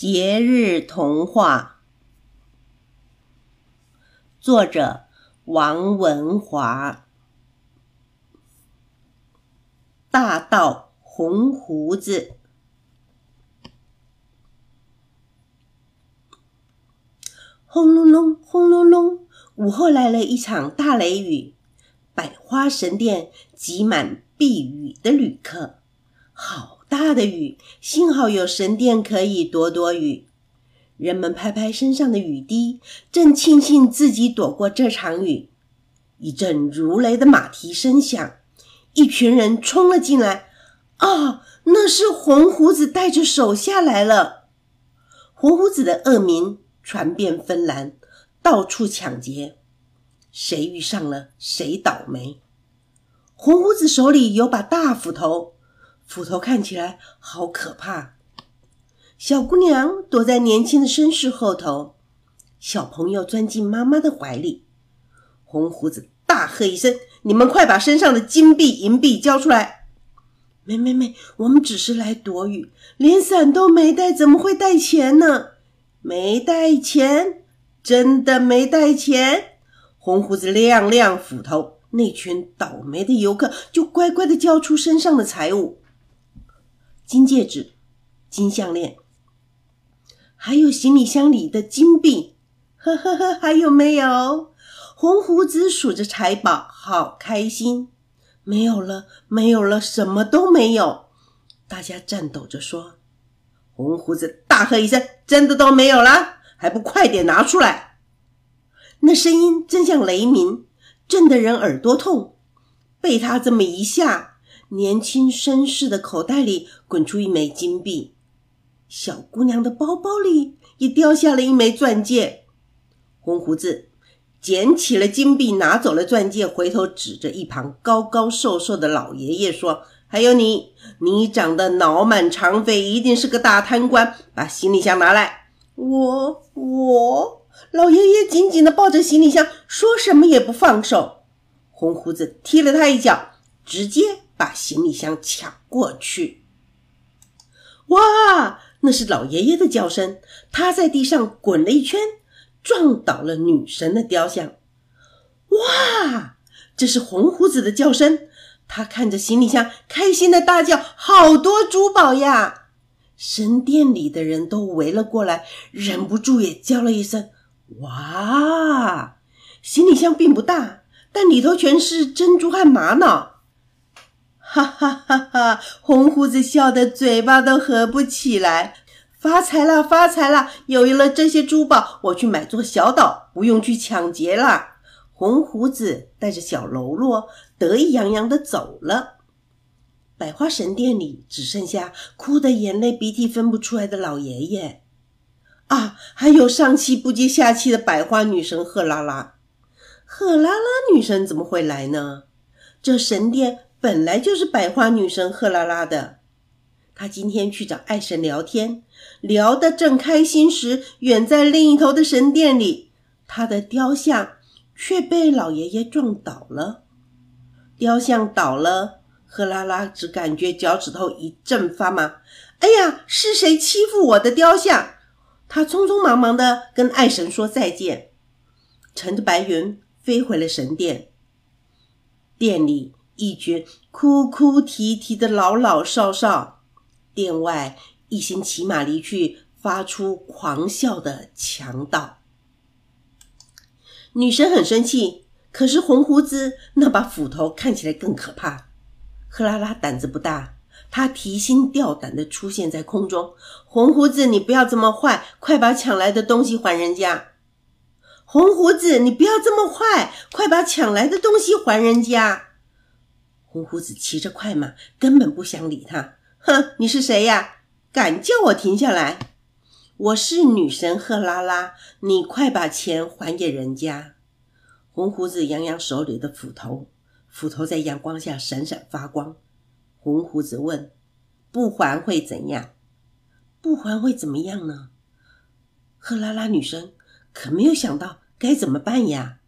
节日童话，作者王文华。大盗红胡子，轰隆隆，轰隆隆，午后来了一场大雷雨，百花神殿挤满避雨的旅客，好。大的雨，幸好有神殿可以躲躲雨。人们拍拍身上的雨滴，正庆幸自己躲过这场雨。一阵如雷的马蹄声响，一群人冲了进来。啊，那是红胡子带着手下来了。红胡子的恶名传遍芬兰，到处抢劫，谁遇上了谁倒霉。红胡子手里有把大斧头。斧头看起来好可怕。小姑娘躲在年轻的绅士后头，小朋友钻进妈妈的怀里。红胡子大喝一声：“你们快把身上的金币、银币交出来！”没没没，我们只是来躲雨，连伞都没带，怎么会带钱呢？没带钱，真的没带钱。红胡子亮亮斧头，那群倒霉的游客就乖乖的交出身上的财物。金戒指、金项链，还有行李箱里的金币，呵呵呵，还有没有？红胡子数着财宝，好开心。没有了，没有了，什么都没有。大家颤抖着说：“红胡子大喝一声，真的都没有了，还不快点拿出来！”那声音真像雷鸣，震得人耳朵痛。被他这么一吓。年轻绅士的口袋里滚出一枚金币，小姑娘的包包里也掉下了一枚钻戒。红胡子捡起了金币，拿走了钻戒，回头指着一旁高高瘦瘦的老爷爷说：“还有你，你长得脑满肠肥，一定是个大贪官。把行李箱拿来。”我我老爷爷紧紧的抱着行李箱，说什么也不放手。红胡子踢了他一脚，直接。把行李箱抢过去！哇，那是老爷爷的叫声。他在地上滚了一圈，撞倒了女神的雕像。哇，这是红胡子的叫声。他看着行李箱，开心的大叫：“好多珠宝呀！”神殿里的人都围了过来，忍不住也叫了一声：“哇！”行李箱并不大，但里头全是珍珠和玛瑙。哈哈哈哈！红胡子笑得嘴巴都合不起来。发财了，发财了！有了这些珠宝，我去买座小岛，不用去抢劫了。红胡子带着小喽啰得意洋洋地走了。百花神殿里只剩下哭得眼泪鼻涕分不出来的老爷爷啊，还有上气不接下气的百花女神赫拉拉。赫拉拉女神怎么会来呢？这神殿。本来就是百花女神赫拉拉的，她今天去找爱神聊天，聊得正开心时，远在另一头的神殿里，她的雕像却被老爷爷撞倒了。雕像倒了，赫拉拉只感觉脚趾头一阵发麻。哎呀，是谁欺负我的雕像？她匆匆忙忙的跟爱神说再见，乘着白云飞回了神殿。殿里。一群哭哭啼啼的老老少少，殿外一心骑马离去、发出狂笑的强盗。女神很生气，可是红胡子那把斧头看起来更可怕。赫拉拉胆子不大，她提心吊胆的出现在空中。红胡子，你不要这么坏，快把抢来的东西还人家！红胡子，你不要这么坏，快把抢来的东西还人家！红胡子骑着快马，根本不想理他。哼，你是谁呀？敢叫我停下来？我是女神赫拉拉，你快把钱还给人家。红胡子扬扬手里的斧头，斧头在阳光下闪闪发光。红胡子问：“不还会怎样？不还会怎么样呢？”赫拉拉女神可没有想到该怎么办呀。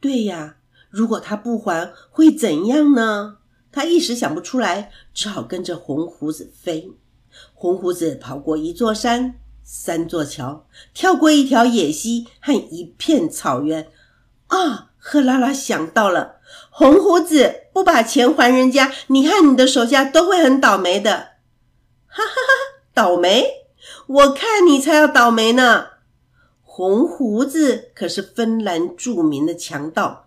对呀。如果他不还会怎样呢？他一时想不出来，只好跟着红胡子飞。红胡子跑过一座山，三座桥，跳过一条野溪和一片草原。啊，赫拉拉想到了，红胡子不把钱还人家，你和你的手下都会很倒霉的。哈哈哈，倒霉？我看你才要倒霉呢。红胡子可是芬兰著名的强盗，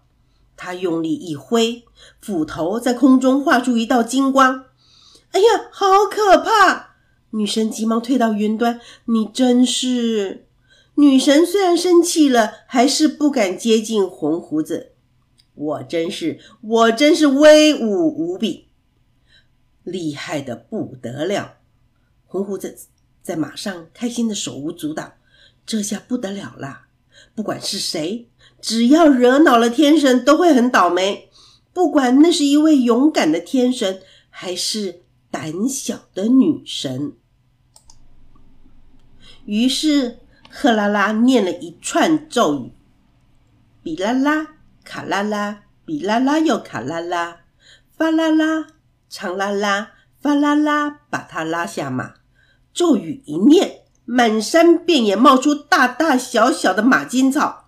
他用力一挥斧头，在空中画出一道金光。哎呀，好可怕！女神急忙退到云端。你真是……女神虽然生气了，还是不敢接近红胡子。我真是，我真是威武无比，厉害的不得了。红胡子在马上开心的手舞足蹈。这下不得了了！不管是谁，只要惹恼了天神，都会很倒霉。不管那是一位勇敢的天神，还是胆小的女神。于是，赫拉拉念了一串咒语：比拉拉、卡拉拉、比拉拉又卡拉拉、发拉拉、长拉拉、发拉拉，把他拉下马。咒语一念。满山遍野冒出大大小小的马金草，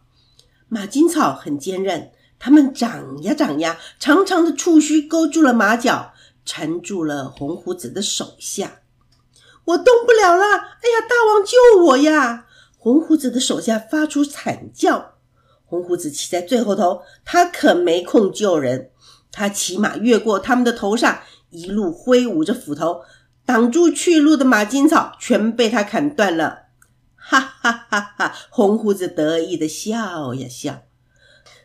马金草很坚韧，它们长呀长呀，长长的触须勾住了马脚，缠住了红胡子的手下。我动不了了！哎呀，大王救我呀！红胡子的手下发出惨叫。红胡子骑在最后头，他可没空救人，他骑马越过他们的头上，一路挥舞着斧头。挡住去路的马金草全被他砍断了，哈哈哈哈！红胡子得意的笑呀笑。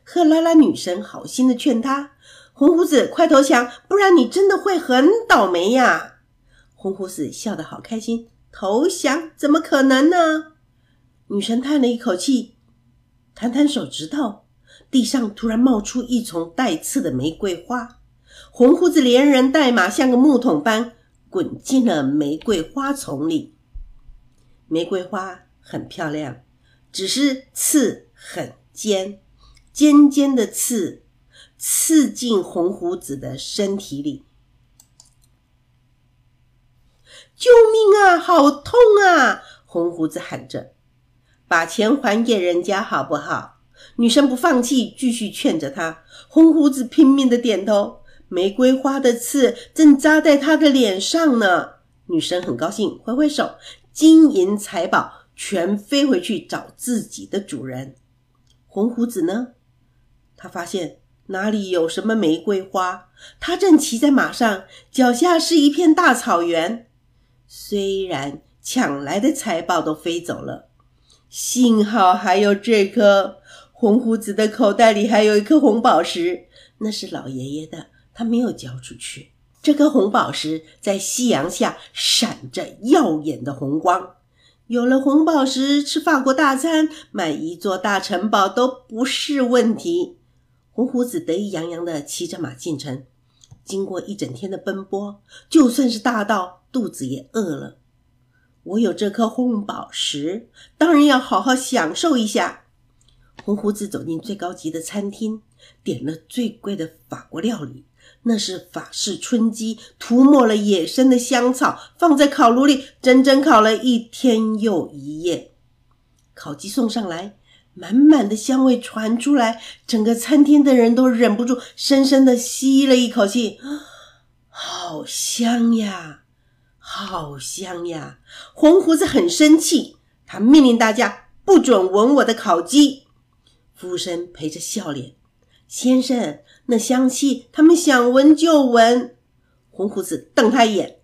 赫拉拉女神好心的劝他：“红胡子，快投降，不然你真的会很倒霉呀！”红胡子笑得好开心：“投降？怎么可能呢？”女神叹了一口气，弹弹手指头，地上突然冒出一丛带刺的玫瑰花。红胡子连人带马，像个木桶般。滚进了玫瑰花丛里。玫瑰花很漂亮，只是刺很尖，尖尖的刺刺进红胡子的身体里。救命啊！好痛啊！红胡子喊着：“把钱还给人家好不好？”女生不放弃，继续劝着他。红胡子拼命的点头。玫瑰花的刺正扎在他的脸上呢。女生很高兴，挥挥手，金银财宝全飞回去找自己的主人。红胡子呢？他发现哪里有什么玫瑰花？他正骑在马上，脚下是一片大草原。虽然抢来的财宝都飞走了，幸好还有这颗。红胡子的口袋里还有一颗红宝石，那是老爷爷的。他没有交出去。这颗红宝石在夕阳下闪着耀眼的红光。有了红宝石，吃法国大餐、买一座大城堡都不是问题。红胡子得意洋洋地骑着马进城。经过一整天的奔波，就算是大盗，肚子也饿了。我有这颗红宝石，当然要好好享受一下。红胡子走进最高级的餐厅，点了最贵的法国料理。那是法式春鸡，涂抹了野生的香草，放在烤炉里整整烤了一天又一夜。烤鸡送上来，满满的香味传出来，整个餐厅的人都忍不住深深的吸了一口气，好香呀，好香呀！红胡子很生气，他命令大家不准闻我的烤鸡。服务生陪着笑脸，先生。那香气，他们想闻就闻。红胡子瞪他一眼，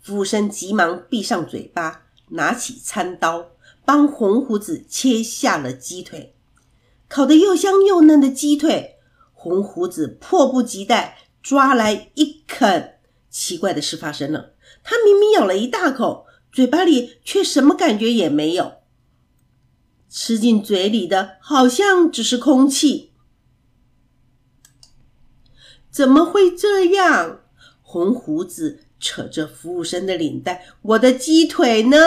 服务生急忙闭上嘴巴，拿起餐刀帮红胡子切下了鸡腿。烤得又香又嫩的鸡腿，红胡子迫不及待抓来一啃。奇怪的事发生了，他明明咬了一大口，嘴巴里却什么感觉也没有，吃进嘴里的好像只是空气。怎么会这样？红胡子扯着服务生的领带，我的鸡腿呢？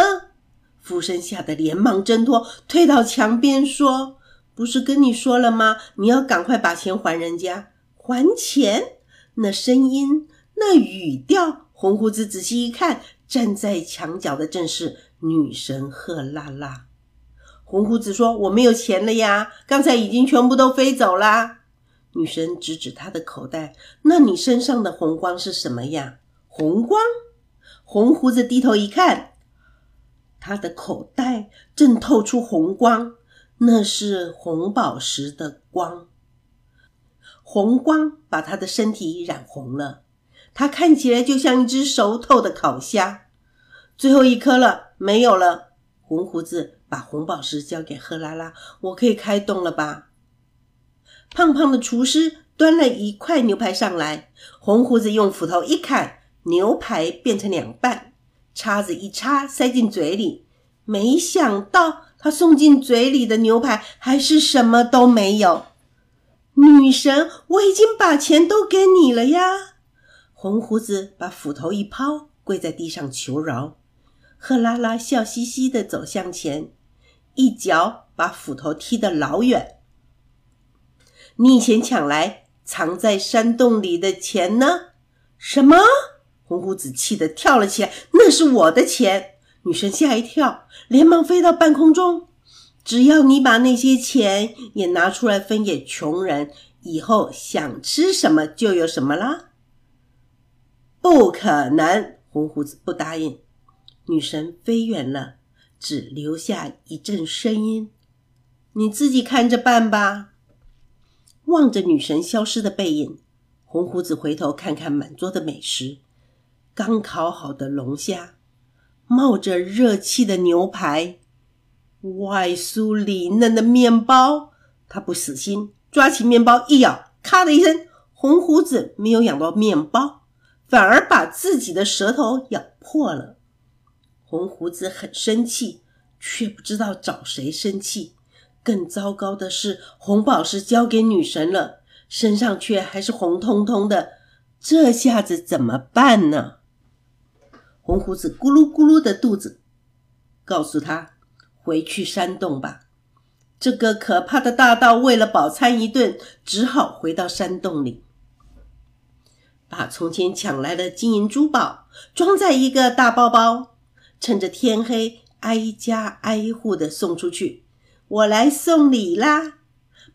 服务生吓得连忙挣脱，退到墙边说：“不是跟你说了吗？你要赶快把钱还人家。还钱？那声音，那语调。红胡子仔细一看，站在墙角的正是女神赫拉拉。红胡子说：“我没有钱了呀，刚才已经全部都飞走啦。”女神指指他的口袋：“那你身上的红光是什么呀？”红光。红胡子低头一看，他的口袋正透出红光，那是红宝石的光。红光把他的身体染红了，他看起来就像一只熟透的烤虾。最后一颗了，没有了。红胡子。把红宝石交给赫拉拉，我可以开动了吧？胖胖的厨师端了一块牛排上来，红胡子用斧头一砍，牛排变成两半，叉子一插，塞进嘴里。没想到他送进嘴里的牛排还是什么都没有。女神，我已经把钱都给你了呀！红胡子把斧头一抛，跪在地上求饶。赫拉拉笑嘻嘻的走向前。一脚把斧头踢得老远。你以前抢来藏在山洞里的钱呢？什么？红胡子气得跳了起来。那是我的钱！女神吓一跳，连忙飞到半空中。只要你把那些钱也拿出来分给穷人，以后想吃什么就有什么啦。不可能！红胡子不答应。女神飞远了。只留下一阵声音，你自己看着办吧。望着女神消失的背影，红胡子回头看看满桌的美食：刚烤好的龙虾，冒着热气的牛排，外酥里嫩的面包。他不死心，抓起面包一咬，咔的一声，红胡子没有咬到面包，反而把自己的舌头咬破了。红胡子很生气，却不知道找谁生气。更糟糕的是，红宝石交给女神了，身上却还是红彤彤的。这下子怎么办呢？红胡子咕噜咕噜的肚子告诉他：“回去山洞吧。”这个可怕的大盗为了饱餐一顿，只好回到山洞里，把从前抢来的金银珠宝装在一个大包包。趁着天黑，挨家挨户的送出去。我来送礼啦！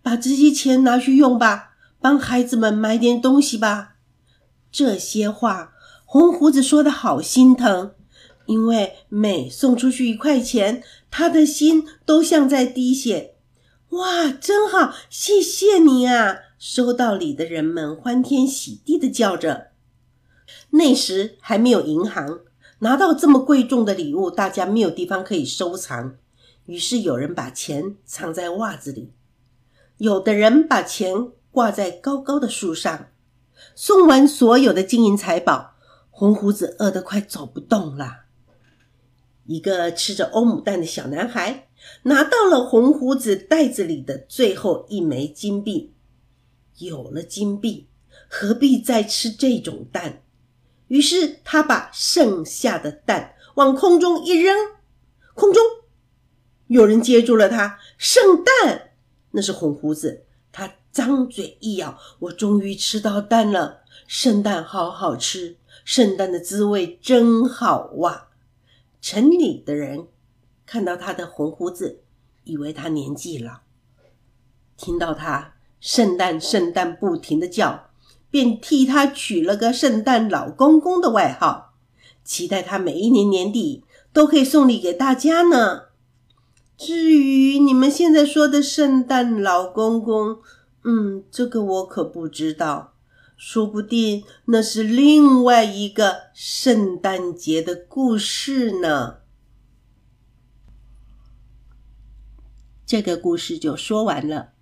把这些钱拿去用吧，帮孩子们买点东西吧。这些话，红胡子说的好心疼，因为每送出去一块钱，他的心都像在滴血。哇，真好，谢谢你啊！收到礼的人们欢天喜地的叫着。那时还没有银行。拿到这么贵重的礼物，大家没有地方可以收藏，于是有人把钱藏在袜子里，有的人把钱挂在高高的树上。送完所有的金银财宝，红胡子饿得快走不动了。一个吃着欧姆蛋的小男孩拿到了红胡子袋子里的最后一枚金币，有了金币，何必再吃这种蛋？于是他把剩下的蛋往空中一扔，空中有人接住了他。圣诞，那是红胡子。他张嘴一咬，我终于吃到蛋了。圣诞好好吃，圣诞的滋味真好哇！城里的人看到他的红胡子，以为他年纪老，听到他圣诞圣诞不停的叫。便替他取了个“圣诞老公公”的外号，期待他每一年年底都可以送礼给大家呢。至于你们现在说的“圣诞老公公”，嗯，这个我可不知道，说不定那是另外一个圣诞节的故事呢。这个故事就说完了。